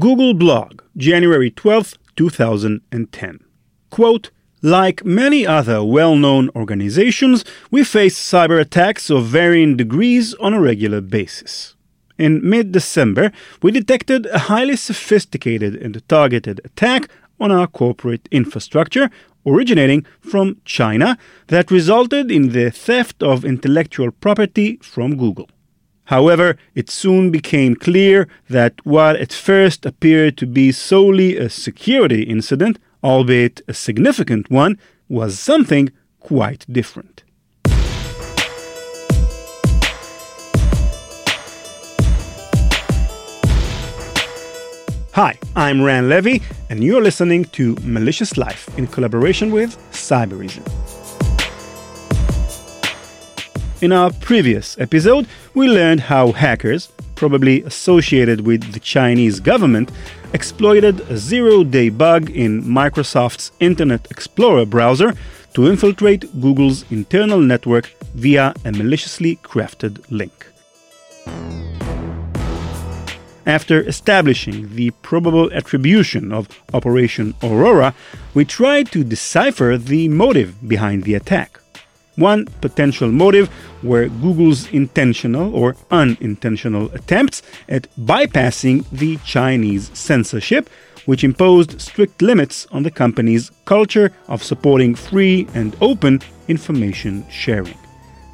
Google blog, January 12, 2010. Quote, like many other well known organizations, we face cyber attacks of varying degrees on a regular basis. In mid December, we detected a highly sophisticated and targeted attack on our corporate infrastructure originating from China that resulted in the theft of intellectual property from Google. However, it soon became clear that what at first appeared to be solely a security incident, albeit a significant one, was something quite different. Hi, I'm Ran Levi, and you're listening to Malicious Life in collaboration with Cybereason. In our previous episode, we learned how hackers, probably associated with the Chinese government, exploited a zero day bug in Microsoft's Internet Explorer browser to infiltrate Google's internal network via a maliciously crafted link. After establishing the probable attribution of Operation Aurora, we tried to decipher the motive behind the attack. One potential motive were Google's intentional or unintentional attempts at bypassing the Chinese censorship, which imposed strict limits on the company's culture of supporting free and open information sharing.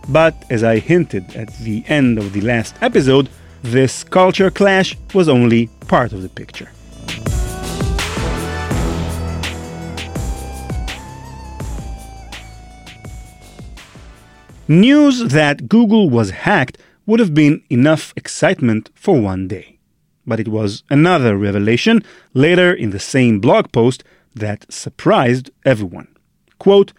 But as I hinted at the end of the last episode, this culture clash was only part of the picture. News that Google was hacked would have been enough excitement for one day. But it was another revelation later in the same blog post that surprised everyone. Quote,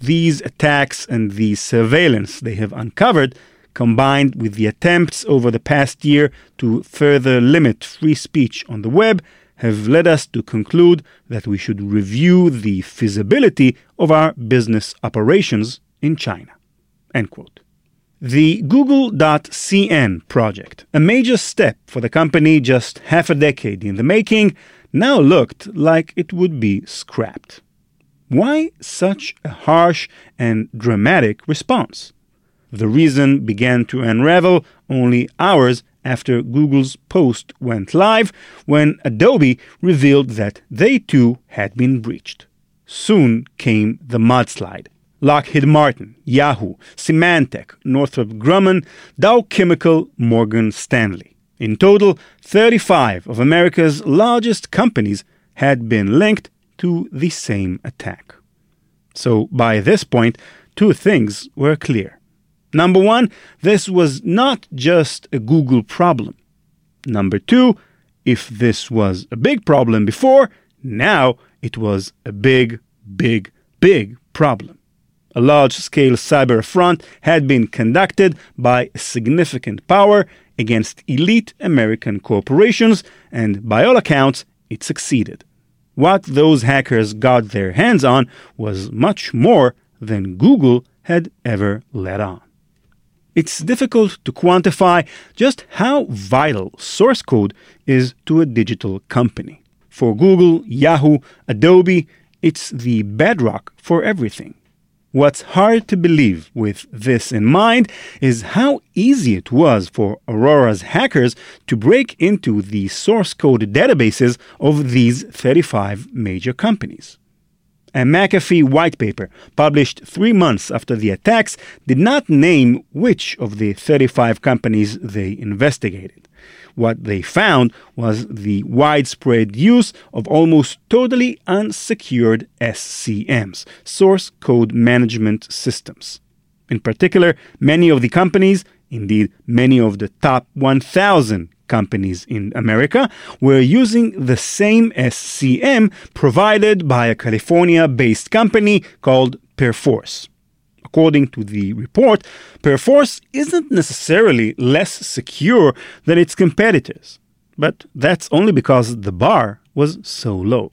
these attacks and the surveillance they have uncovered combined with the attempts over the past year to further limit free speech on the web, have led us to conclude that we should review the feasibility of our business operations in China. End quote. The Google.cn project, a major step for the company just half a decade in the making, now looked like it would be scrapped. Why such a harsh and dramatic response? The reason began to unravel only hours after Google's post went live when Adobe revealed that they too had been breached. Soon came the mudslide. Lockheed Martin, Yahoo, Symantec, Northrop Grumman, Dow Chemical, Morgan Stanley. In total, 35 of America's largest companies had been linked to the same attack. So by this point, two things were clear. Number one, this was not just a Google problem. Number two, if this was a big problem before, now it was a big, big, big problem. A large scale cyber affront had been conducted by significant power against elite American corporations, and by all accounts, it succeeded. What those hackers got their hands on was much more than Google had ever let on it's difficult to quantify just how vital source code is to a digital company. For Google, Yahoo, Adobe, it's the bedrock for everything. What's hard to believe with this in mind is how easy it was for Aurora's hackers to break into the source code databases of these 35 major companies. A McAfee white paper published three months after the attacks did not name which of the 35 companies they investigated. What they found was the widespread use of almost totally unsecured SCMs, source code management systems. In particular, many of the companies, indeed, many of the top 1,000 companies in America were using the same SCM provided by a California based company called Perforce. According to the report, Perforce isn't necessarily less secure than its competitors, but that's only because the bar was so low.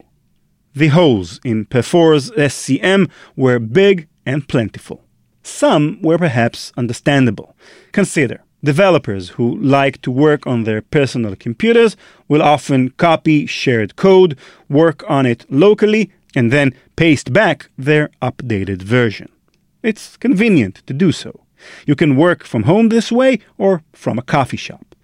The holes in Perforce SCM were big and plentiful. Some were perhaps understandable. Consider Developers who like to work on their personal computers will often copy shared code, work on it locally, and then paste back their updated version. It's convenient to do so. You can work from home this way or from a coffee shop.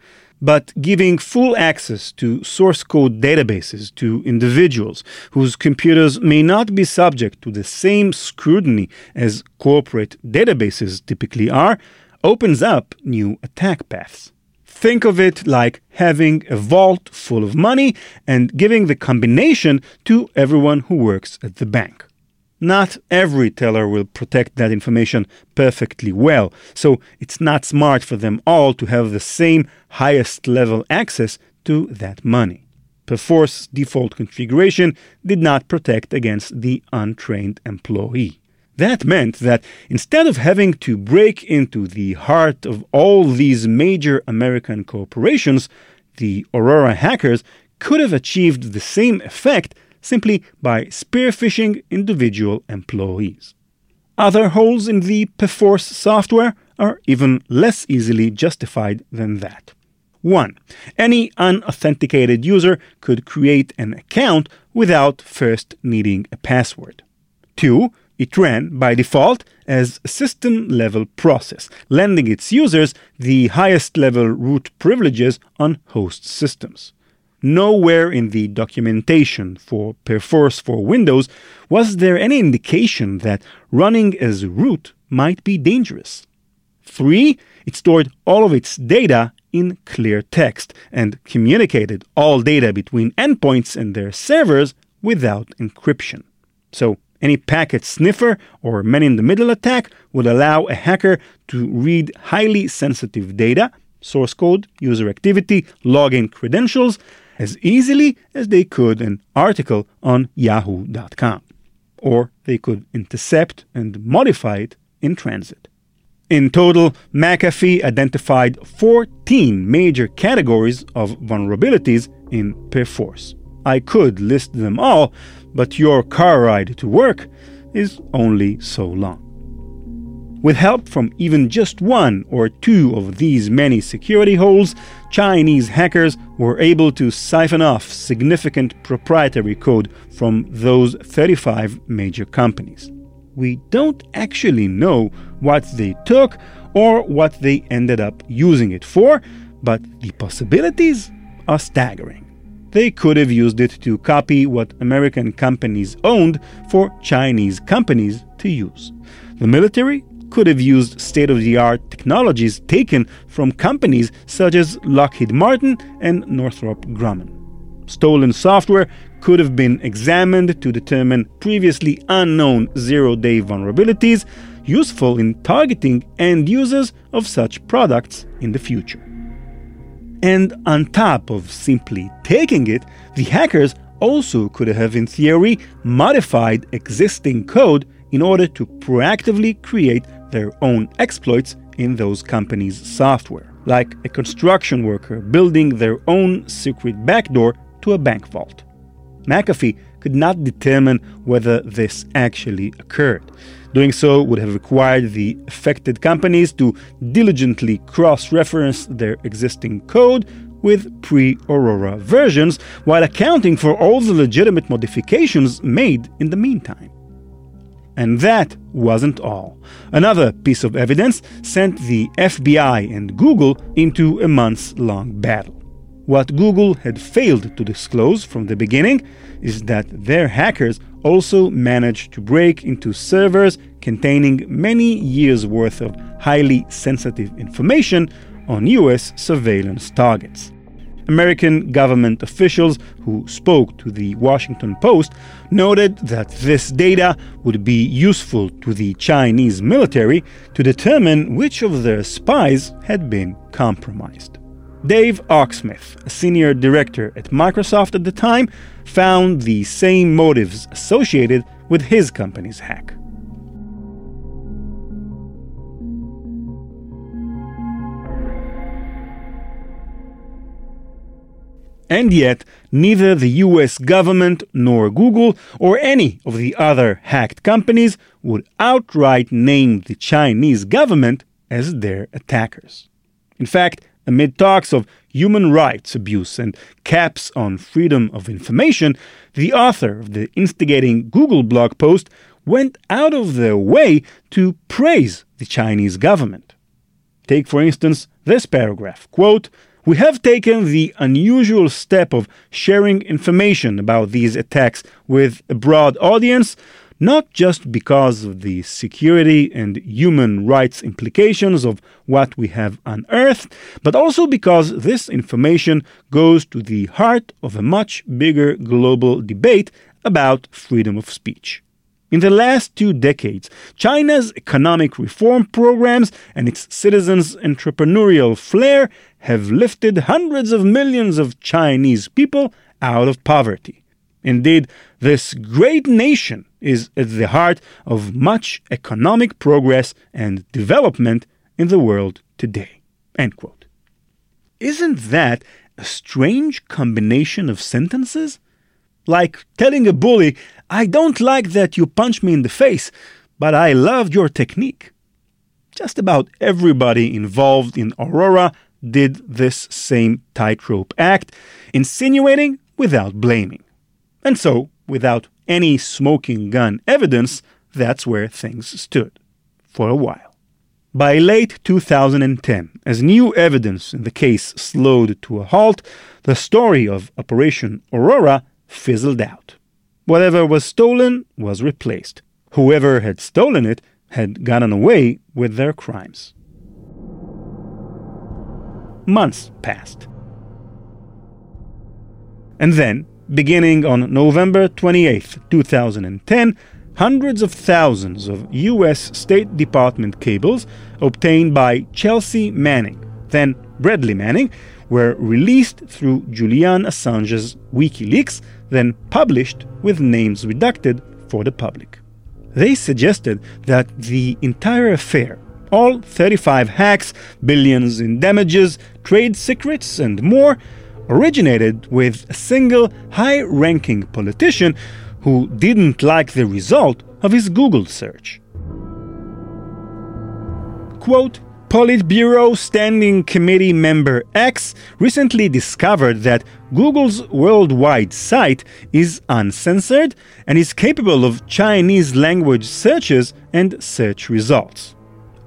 But giving full access to source code databases to individuals whose computers may not be subject to the same scrutiny as corporate databases typically are opens up new attack paths. Think of it like having a vault full of money and giving the combination to everyone who works at the bank. Not every teller will protect that information perfectly well, so it's not smart for them all to have the same highest level access to that money. Perforce default configuration did not protect against the untrained employee. That meant that instead of having to break into the heart of all these major American corporations, the Aurora hackers could have achieved the same effect simply by spearphishing individual employees. Other holes in the Perforce software are even less easily justified than that. 1. Any unauthenticated user could create an account without first needing a password. 2. It ran by default as a system level process, lending its users the highest level root privileges on host systems. Nowhere in the documentation for Perforce for Windows was there any indication that running as root might be dangerous. 3. It stored all of its data in clear text and communicated all data between endpoints and their servers without encryption. So, any packet sniffer or man in the middle attack would allow a hacker to read highly sensitive data, source code, user activity, login credentials, as easily as they could an article on yahoo.com. Or they could intercept and modify it in transit. In total, McAfee identified 14 major categories of vulnerabilities in Perforce. I could list them all, but your car ride to work is only so long. With help from even just one or two of these many security holes, Chinese hackers were able to siphon off significant proprietary code from those 35 major companies. We don't actually know what they took or what they ended up using it for, but the possibilities are staggering. They could have used it to copy what American companies owned for Chinese companies to use. The military could have used state of the art technologies taken from companies such as Lockheed Martin and Northrop Grumman. Stolen software could have been examined to determine previously unknown zero day vulnerabilities useful in targeting end users of such products in the future. And on top of simply taking it, the hackers also could have, in theory, modified existing code in order to proactively create their own exploits in those companies' software, like a construction worker building their own secret backdoor to a bank vault. McAfee could not determine whether this actually occurred. Doing so would have required the affected companies to diligently cross reference their existing code with pre Aurora versions while accounting for all the legitimate modifications made in the meantime. And that wasn't all. Another piece of evidence sent the FBI and Google into a months long battle. What Google had failed to disclose from the beginning is that their hackers also managed to break into servers containing many years' worth of highly sensitive information on US surveillance targets. American government officials who spoke to the Washington Post noted that this data would be useful to the Chinese military to determine which of their spies had been compromised. Dave Oxsmith, a senior director at Microsoft at the time, found the same motives associated with his company's hack. And yet, neither the US government nor Google or any of the other hacked companies would outright name the Chinese government as their attackers. In fact, amid talks of human rights abuse and caps on freedom of information, the author of the instigating Google blog post went out of their way to praise the Chinese government. Take, for instance, this paragraph quote, We have taken the unusual step of sharing information about these attacks with a broad audience not just because of the security and human rights implications of what we have unearthed, but also because this information goes to the heart of a much bigger global debate about freedom of speech. In the last two decades, China's economic reform programs and its citizens' entrepreneurial flair have lifted hundreds of millions of Chinese people out of poverty. Indeed, this great nation is at the heart of much economic progress and development in the world today. End quote. Isn't that a strange combination of sentences? Like telling a bully, I don't like that you punch me in the face, but I loved your technique. Just about everybody involved in Aurora did this same tightrope act, insinuating without blaming. And so, without any smoking gun evidence, that's where things stood for a while. By late 2010, as new evidence in the case slowed to a halt, the story of Operation Aurora fizzled out. Whatever was stolen was replaced. Whoever had stolen it had gotten away with their crimes. Months passed. And then, Beginning on November 28, 2010, hundreds of thousands of U.S. State Department cables obtained by Chelsea Manning, then Bradley Manning, were released through Julian Assange's WikiLeaks, then published with names redacted for the public. They suggested that the entire affair, all 35 hacks, billions in damages, trade secrets, and more, originated with a single high ranking politician who didn't like the result of his Google search. Quote, Politburo Standing Committee member X recently discovered that Google's worldwide site is uncensored and is capable of Chinese language searches and search results.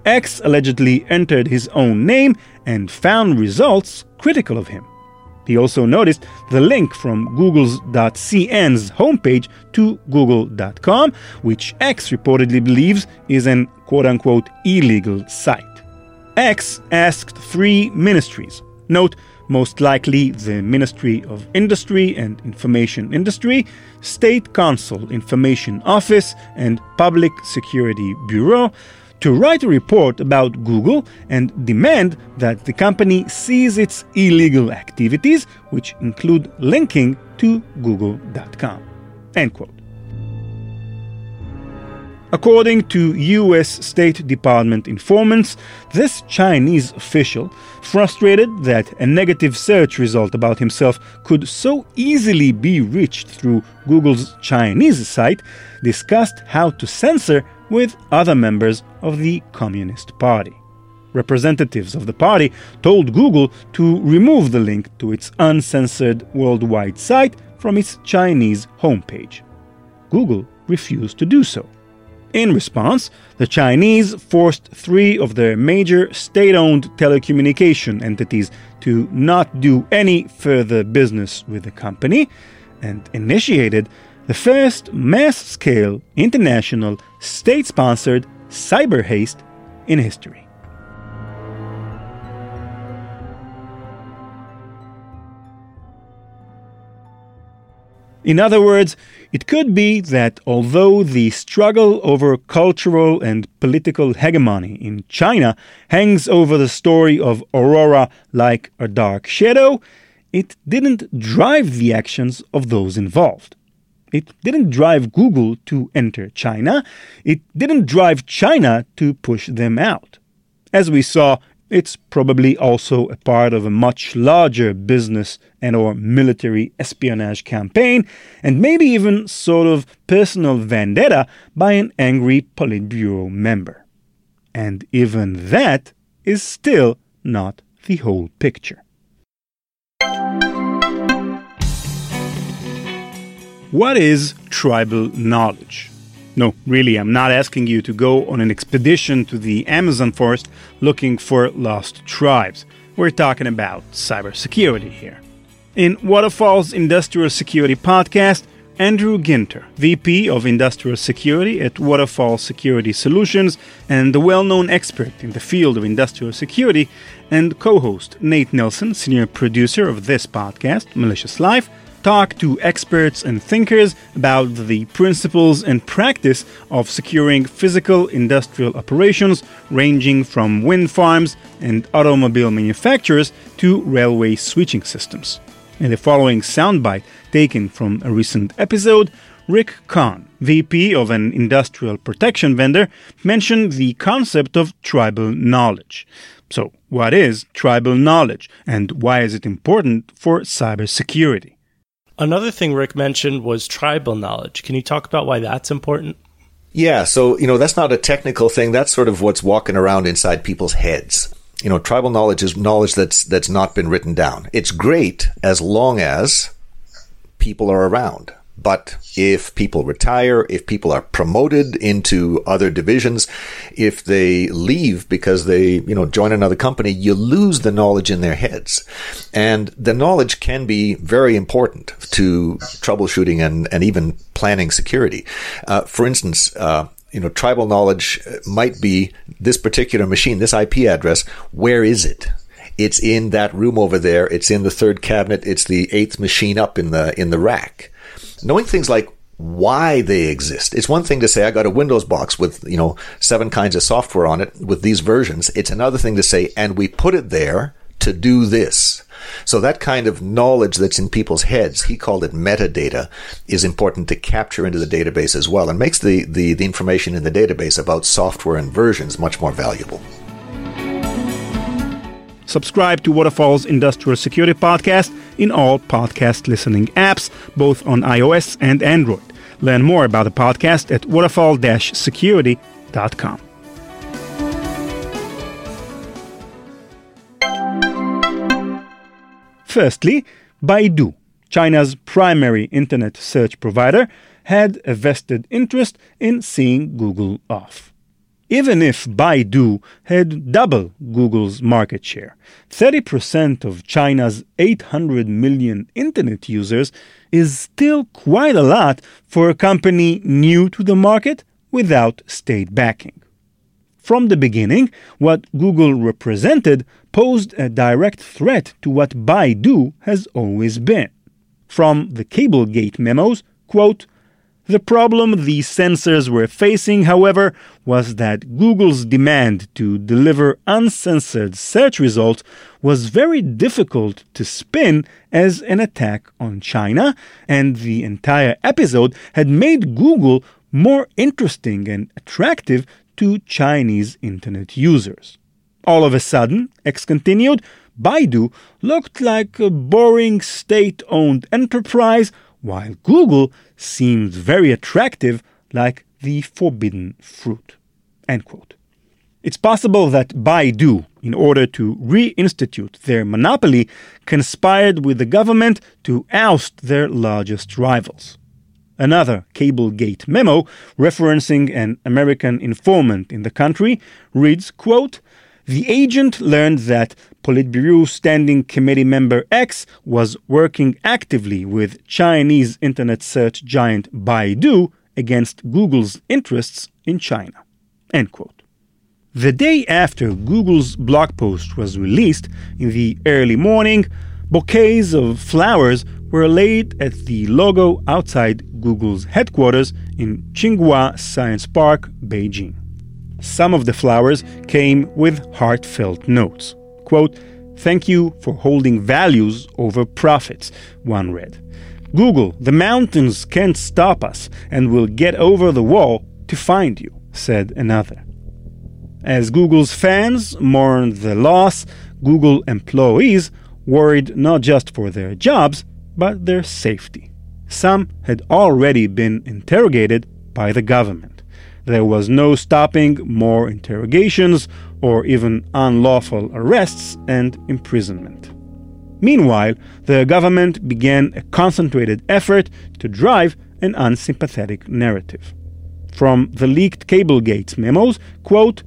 X allegedly entered his own name and found results critical of him. He also noticed the link from Google's .cn's homepage to google.com, which X reportedly believes is an quote-unquote illegal site. X asked three ministries. Note, most likely the Ministry of Industry and Information Industry, State Council Information Office, and Public Security Bureau to write a report about Google and demand that the company cease its illegal activities, which include linking to google.com. End quote. According to US State Department informants, this Chinese official, frustrated that a negative search result about himself could so easily be reached through Google's Chinese site, discussed how to censor with other members of the Communist Party. Representatives of the party told Google to remove the link to its uncensored worldwide site from its Chinese homepage. Google refused to do so. In response, the Chinese forced three of their major state owned telecommunication entities to not do any further business with the company and initiated the first mass scale international state sponsored cyber haste in history. In other words, it could be that although the struggle over cultural and political hegemony in China hangs over the story of Aurora like a dark shadow, it didn't drive the actions of those involved. It didn't drive Google to enter China. It didn't drive China to push them out. As we saw, it's probably also a part of a much larger business and or military espionage campaign and maybe even sort of personal vendetta by an angry Politburo member. And even that is still not the whole picture. What is tribal knowledge? No, really, I'm not asking you to go on an expedition to the Amazon forest looking for lost tribes. We're talking about cybersecurity here. In Waterfall's Industrial Security Podcast, Andrew Ginter, VP of Industrial Security at Waterfall Security Solutions and a well known expert in the field of industrial security, and co host Nate Nelson, senior producer of this podcast, Malicious Life, talk to experts and thinkers about the principles and practice of securing physical industrial operations ranging from wind farms and automobile manufacturers to railway switching systems. In the following soundbite taken from a recent episode, Rick Kaun, VP of an industrial protection vendor, mentioned the concept of tribal knowledge. So, what is tribal knowledge and why is it important for cybersecurity? Another thing Rick mentioned was tribal knowledge. Can you talk about why that's important? Yeah, so, you know, that's not a technical thing. That's sort of what's walking around inside people's heads. You know, tribal knowledge is knowledge that's that's not been written down. It's great as long as people are around. But if people retire, if people are promoted into other divisions, if they leave because they, you know, join another company, you lose the knowledge in their heads. And the knowledge can be very important to troubleshooting and, and even planning security. Uh, for instance, uh, you know, tribal knowledge might be this particular machine, this IP address. Where is it? It's in that room over there. It's in the third cabinet. It's the eighth machine up in the in the rack knowing things like why they exist. It's one thing to say I got a Windows box with, you know, seven kinds of software on it with these versions. It's another thing to say and we put it there to do this. So that kind of knowledge that's in people's heads, he called it metadata, is important to capture into the database as well and makes the, the, the information in the database about software and versions much more valuable. Subscribe to Waterfall's Industrial Security Podcast in all podcast listening apps, both on iOS and Android. Learn more about the podcast at waterfall-security.com. Firstly, Baidu, China's primary internet search provider, had a vested interest in seeing Google off even if Baidu had double Google's market share. 30% of China's 800 million internet users is still quite a lot for a company new to the market without state backing. From the beginning, what Google represented posed a direct threat to what Baidu has always been. From the Cablegate memos, quote, the problem the censors were facing, however, was that Google's demand to deliver uncensored search results was very difficult to spin as an attack on China, and the entire episode had made Google more interesting and attractive to Chinese internet users. All of a sudden, X continued, Baidu looked like a boring state owned enterprise while Google seems very attractive like the forbidden fruit. It's possible that Baidu, in order to reinstitute their monopoly, conspired with the government to oust their largest rivals. Another Cablegate memo, referencing an American informant in the country, reads, quote, the agent learned that Politburo Standing Committee member X was working actively with Chinese internet search giant Baidu against Google's interests in China. End quote. The day after Google's blog post was released, in the early morning, bouquets of flowers were laid at the logo outside Google's headquarters in Tsinghua Science Park, Beijing. Some of the flowers came with heartfelt notes. Quote, Thank you for holding values over profits, one read. Google, the mountains can't stop us, and we'll get over the wall to find you, said another. As Google's fans mourned the loss, Google employees worried not just for their jobs, but their safety. Some had already been interrogated by the government. There was no stopping more interrogations or even unlawful arrests and imprisonment. Meanwhile, the government began a concentrated effort to drive an unsympathetic narrative. From the leaked Cablegate memos, quote,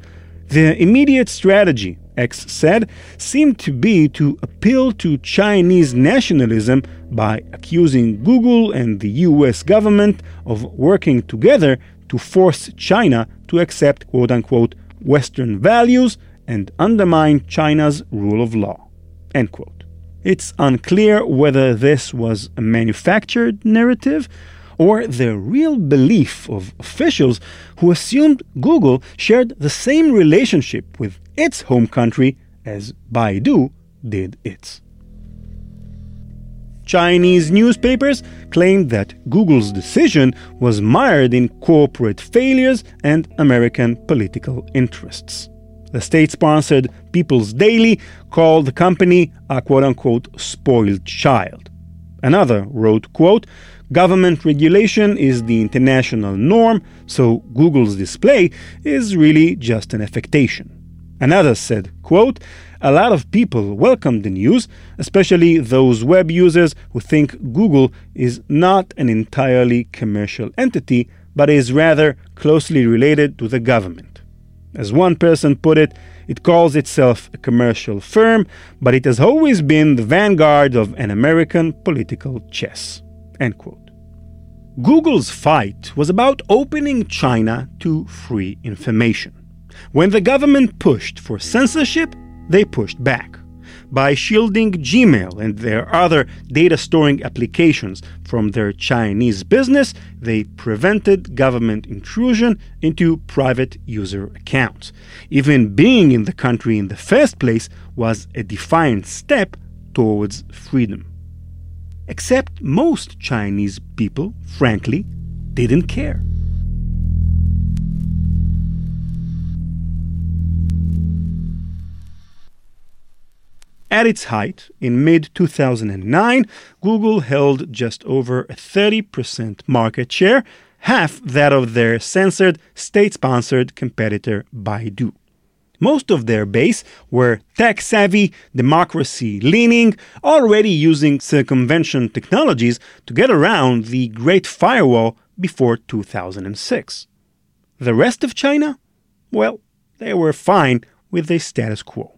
the immediate strategy, X said, seemed to be to appeal to Chinese nationalism by accusing Google and the US government of working together to force China to accept quote unquote Western values and undermine China's rule of law. End quote. It's unclear whether this was a manufactured narrative or the real belief of officials who assumed Google shared the same relationship with its home country as Baidu did its. Chinese newspapers claimed that Google's decision was mired in corporate failures and American political interests. The state sponsored People's Daily called the company a quote unquote spoiled child. Another wrote, quote, Government regulation is the international norm, so Google's display is really just an affectation. Another said, quote, a lot of people welcome the news, especially those web users who think Google is not an entirely commercial entity, but is rather closely related to the government. As one person put it, it calls itself a commercial firm, but it has always been the vanguard of an American political chess. End quote. Google's fight was about opening China to free information. When the government pushed for censorship, they pushed back. By shielding Gmail and their other data storing applications from their Chinese business, they prevented government intrusion into private user accounts. Even being in the country in the first place was a defiant step towards freedom. Except most Chinese people, frankly, didn't care. At its height, in mid 2009, Google held just over a 30% market share, half that of their censored, state sponsored competitor Baidu. Most of their base were tech savvy, democracy leaning, already using circumvention technologies to get around the Great Firewall before 2006. The rest of China? Well, they were fine with the status quo.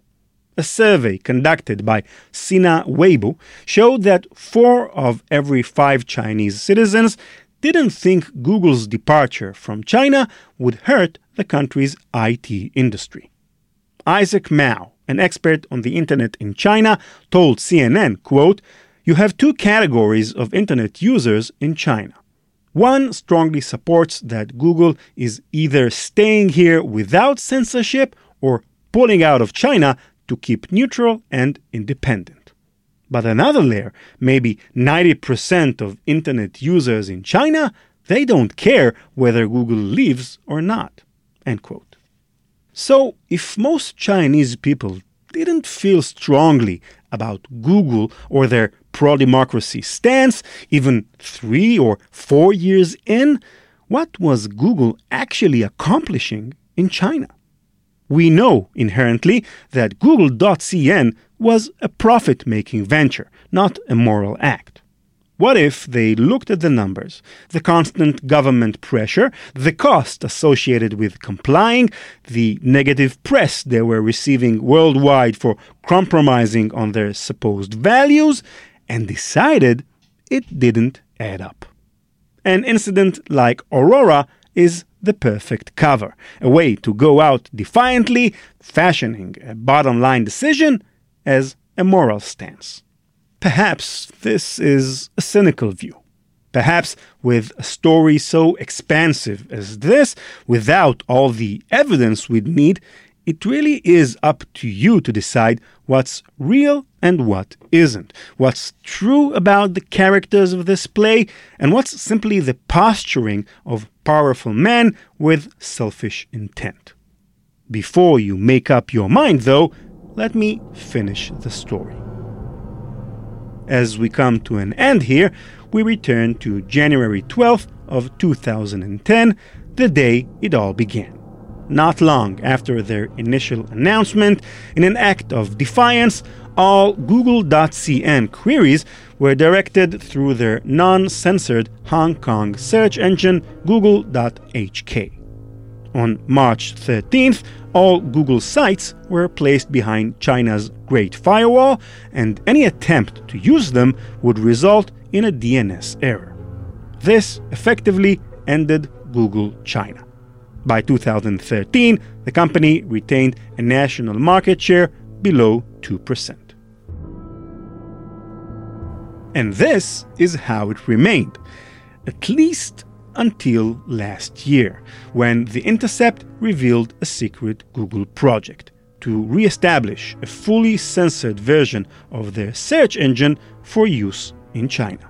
A survey conducted by Sina Weibo showed that four of every five Chinese citizens didn't think Google's departure from China would hurt the country's IT industry. Isaac Mao, an expert on the internet in China, told CNN, quote, You have two categories of internet users in China. One strongly supports that Google is either staying here without censorship or pulling out of China to keep neutral and independent. But another layer, maybe 90% of internet users in China, they don't care whether Google leaves or not. End quote. So, if most Chinese people didn't feel strongly about Google or their pro democracy stance, even three or four years in, what was Google actually accomplishing in China? We know inherently that Google.cn was a profit making venture, not a moral act. What if they looked at the numbers, the constant government pressure, the cost associated with complying, the negative press they were receiving worldwide for compromising on their supposed values, and decided it didn't add up? An incident like Aurora is the perfect cover, a way to go out defiantly, fashioning a bottom line decision as a moral stance. Perhaps this is a cynical view. Perhaps with a story so expansive as this, without all the evidence we'd need, it really is up to you to decide what's real and what isn't, what's true about the characters of this play, and what's simply the posturing of powerful men with selfish intent. Before you make up your mind, though, let me finish the story. As we come to an end here, we return to January 12th of 2010, the day it all began. Not long after their initial announcement, in an act of defiance, all Google.cn queries were directed through their non censored Hong Kong search engine Google.hk. On March 13th, all Google sites were placed behind China's Great Firewall, and any attempt to use them would result in a DNS error. This effectively ended Google China. By 2013, the company retained a national market share below 2%. And this is how it remained, at least until last year, when The Intercept revealed a secret Google project to re establish a fully censored version of their search engine for use in China.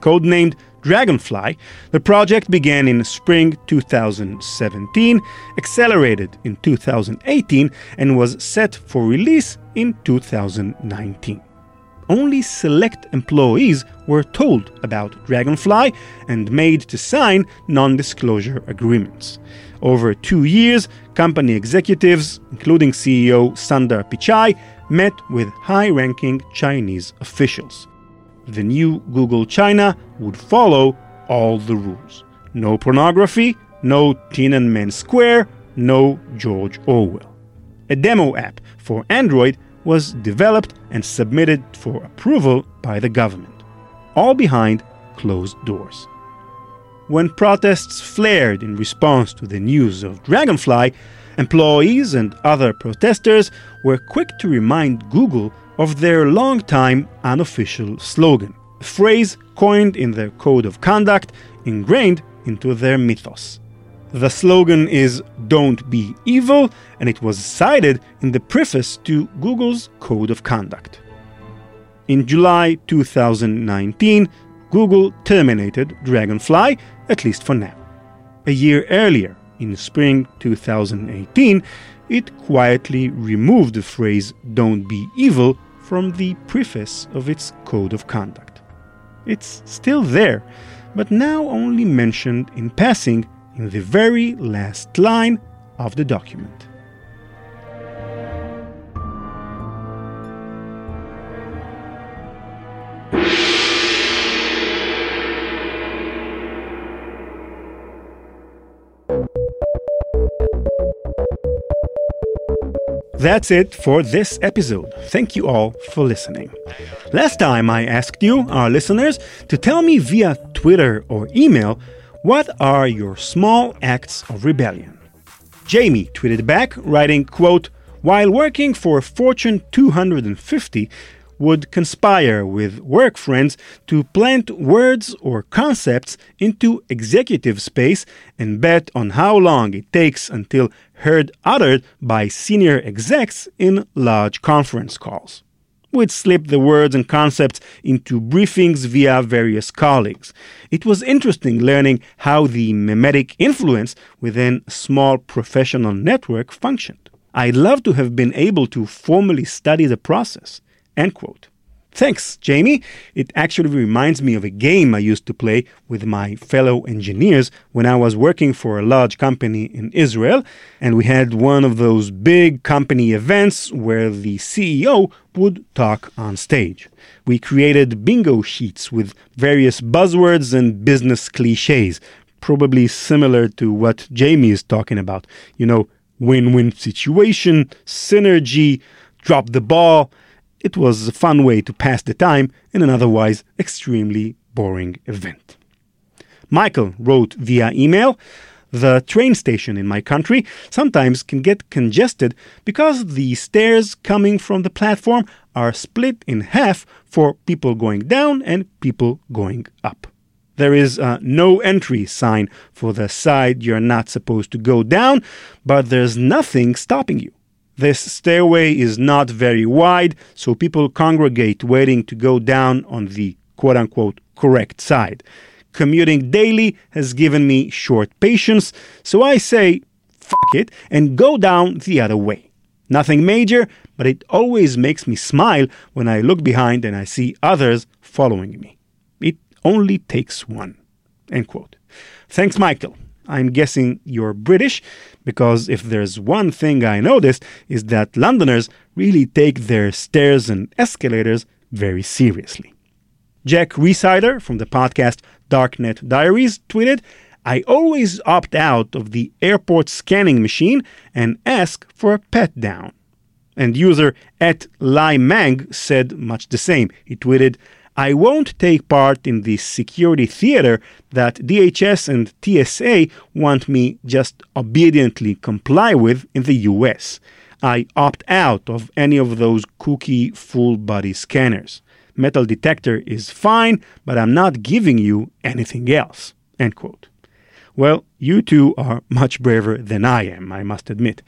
Codenamed Dragonfly, the project began in spring 2017, accelerated in 2018, and was set for release in 2019 only select employees were told about Dragonfly and made to sign non disclosure agreements. Over two years, company executives, including CEO Sundar Pichai, met with high ranking Chinese officials. The new Google China would follow all the rules no pornography, no Tiananmen Square, no George Orwell. A demo app for Android was developed and submitted for approval by the government, all behind closed doors. When protests flared in response to the news of Dragonfly, employees and other protesters were quick to remind Google of their long-time unofficial slogan, a phrase coined in their code of conduct ingrained into their mythos. The slogan is Don't Be Evil, and it was cited in the preface to Google's Code of Conduct. In July 2019, Google terminated Dragonfly, at least for now. A year earlier, in spring 2018, it quietly removed the phrase Don't Be Evil from the preface of its Code of Conduct. It's still there, but now only mentioned in passing in the very last line of the document. That's it for this episode. Thank you all for listening. Last time I asked you, our listeners, to tell me via Twitter or email what are your small acts of rebellion? Jamie tweeted back, writing, quote, While working for Fortune 250, would conspire with work friends to plant words or concepts into executive space and bet on how long it takes until heard uttered by senior execs in large conference calls would slip the words and concepts into briefings via various colleagues. It was interesting learning how the mimetic influence within a small professional network functioned. I'd love to have been able to formally study the process. End quote. Thanks, Jamie. It actually reminds me of a game I used to play with my fellow engineers when I was working for a large company in Israel. And we had one of those big company events where the CEO would talk on stage. We created bingo sheets with various buzzwords and business cliches, probably similar to what Jamie is talking about. You know, win win situation, synergy, drop the ball it was a fun way to pass the time in an otherwise extremely boring event. Michael wrote via email The train station in my country sometimes can get congested because the stairs coming from the platform are split in half for people going down and people going up. There is a no entry sign for the side you're not supposed to go down, but there's nothing stopping you. This stairway is not very wide, so people congregate waiting to go down on the quote unquote correct side. Commuting daily has given me short patience, so I say, fuck it, and go down the other way. Nothing major, but it always makes me smile when I look behind and I see others following me. It only takes one. End quote. Thanks, Michael. I'm guessing you're British, because if there's one thing I noticed is that Londoners really take their stairs and escalators very seriously. Jack Rhysider from the podcast Darknet Diaries tweeted, I always opt out of the airport scanning machine and ask for a pet down. And user at Mang said much the same. He tweeted, I won't take part in the security theater that DHS and TSA want me just obediently comply with in the US. I opt out of any of those kooky full body scanners. Metal detector is fine, but I'm not giving you anything else. End quote. Well, you two are much braver than I am, I must admit.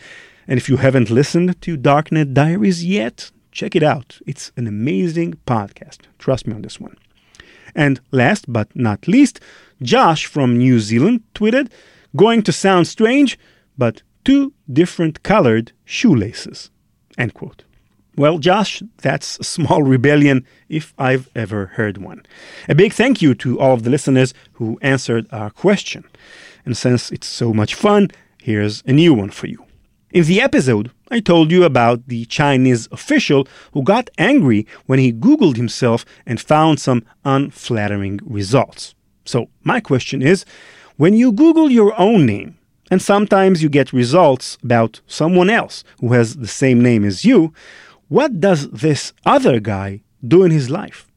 And if you haven't listened to Darknet Diaries yet, check it out. It's an amazing podcast. Trust me on this one. And last but not least, Josh from New Zealand tweeted, going to sound strange, but two different colored shoelaces. End quote. Well, Josh, that's a small rebellion if I've ever heard one. A big thank you to all of the listeners who answered our question. And since it's so much fun, here's a new one for you. In the episode, I told you about the Chinese official who got angry when he Googled himself and found some unflattering results. So, my question is when you Google your own name, and sometimes you get results about someone else who has the same name as you, what does this other guy do in his life?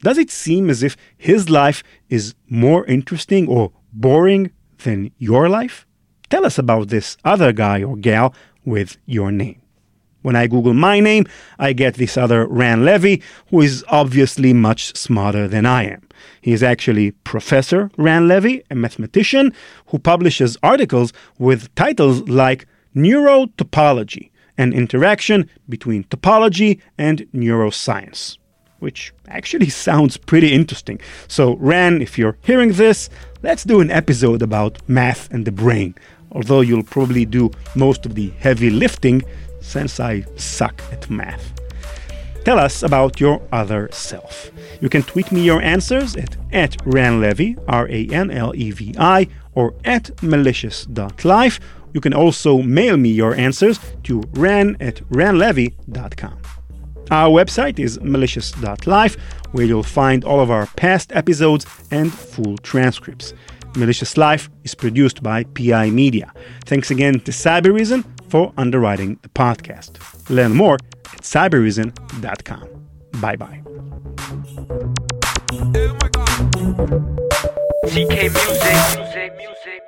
Does it seem as if his life is more interesting or boring than your life? Tell us about this other guy or gal with your name. When I Google my name, I get this other Ran Levi, who is obviously much smarter than I am. He is actually Professor Ran Levi, a mathematician who publishes articles with titles like Neurotopology, an interaction between topology and neuroscience, which actually sounds pretty interesting. So, Ran, if you're hearing this, let's do an episode about math and the brain although you'll probably do most of the heavy lifting since I suck at math. Tell us about your other self. You can tweet me your answers at, at ranlevi, R-A-N-L-E-V-I, or at malicious.life. You can also mail me your answers to ran at ranlevi.com. Our website is malicious.life, where you'll find all of our past episodes and full transcripts. Malicious Life is produced by PI Media. Thanks again to Cybereason for underwriting the podcast. Learn more at cybereason.com. Bye bye. CK Music.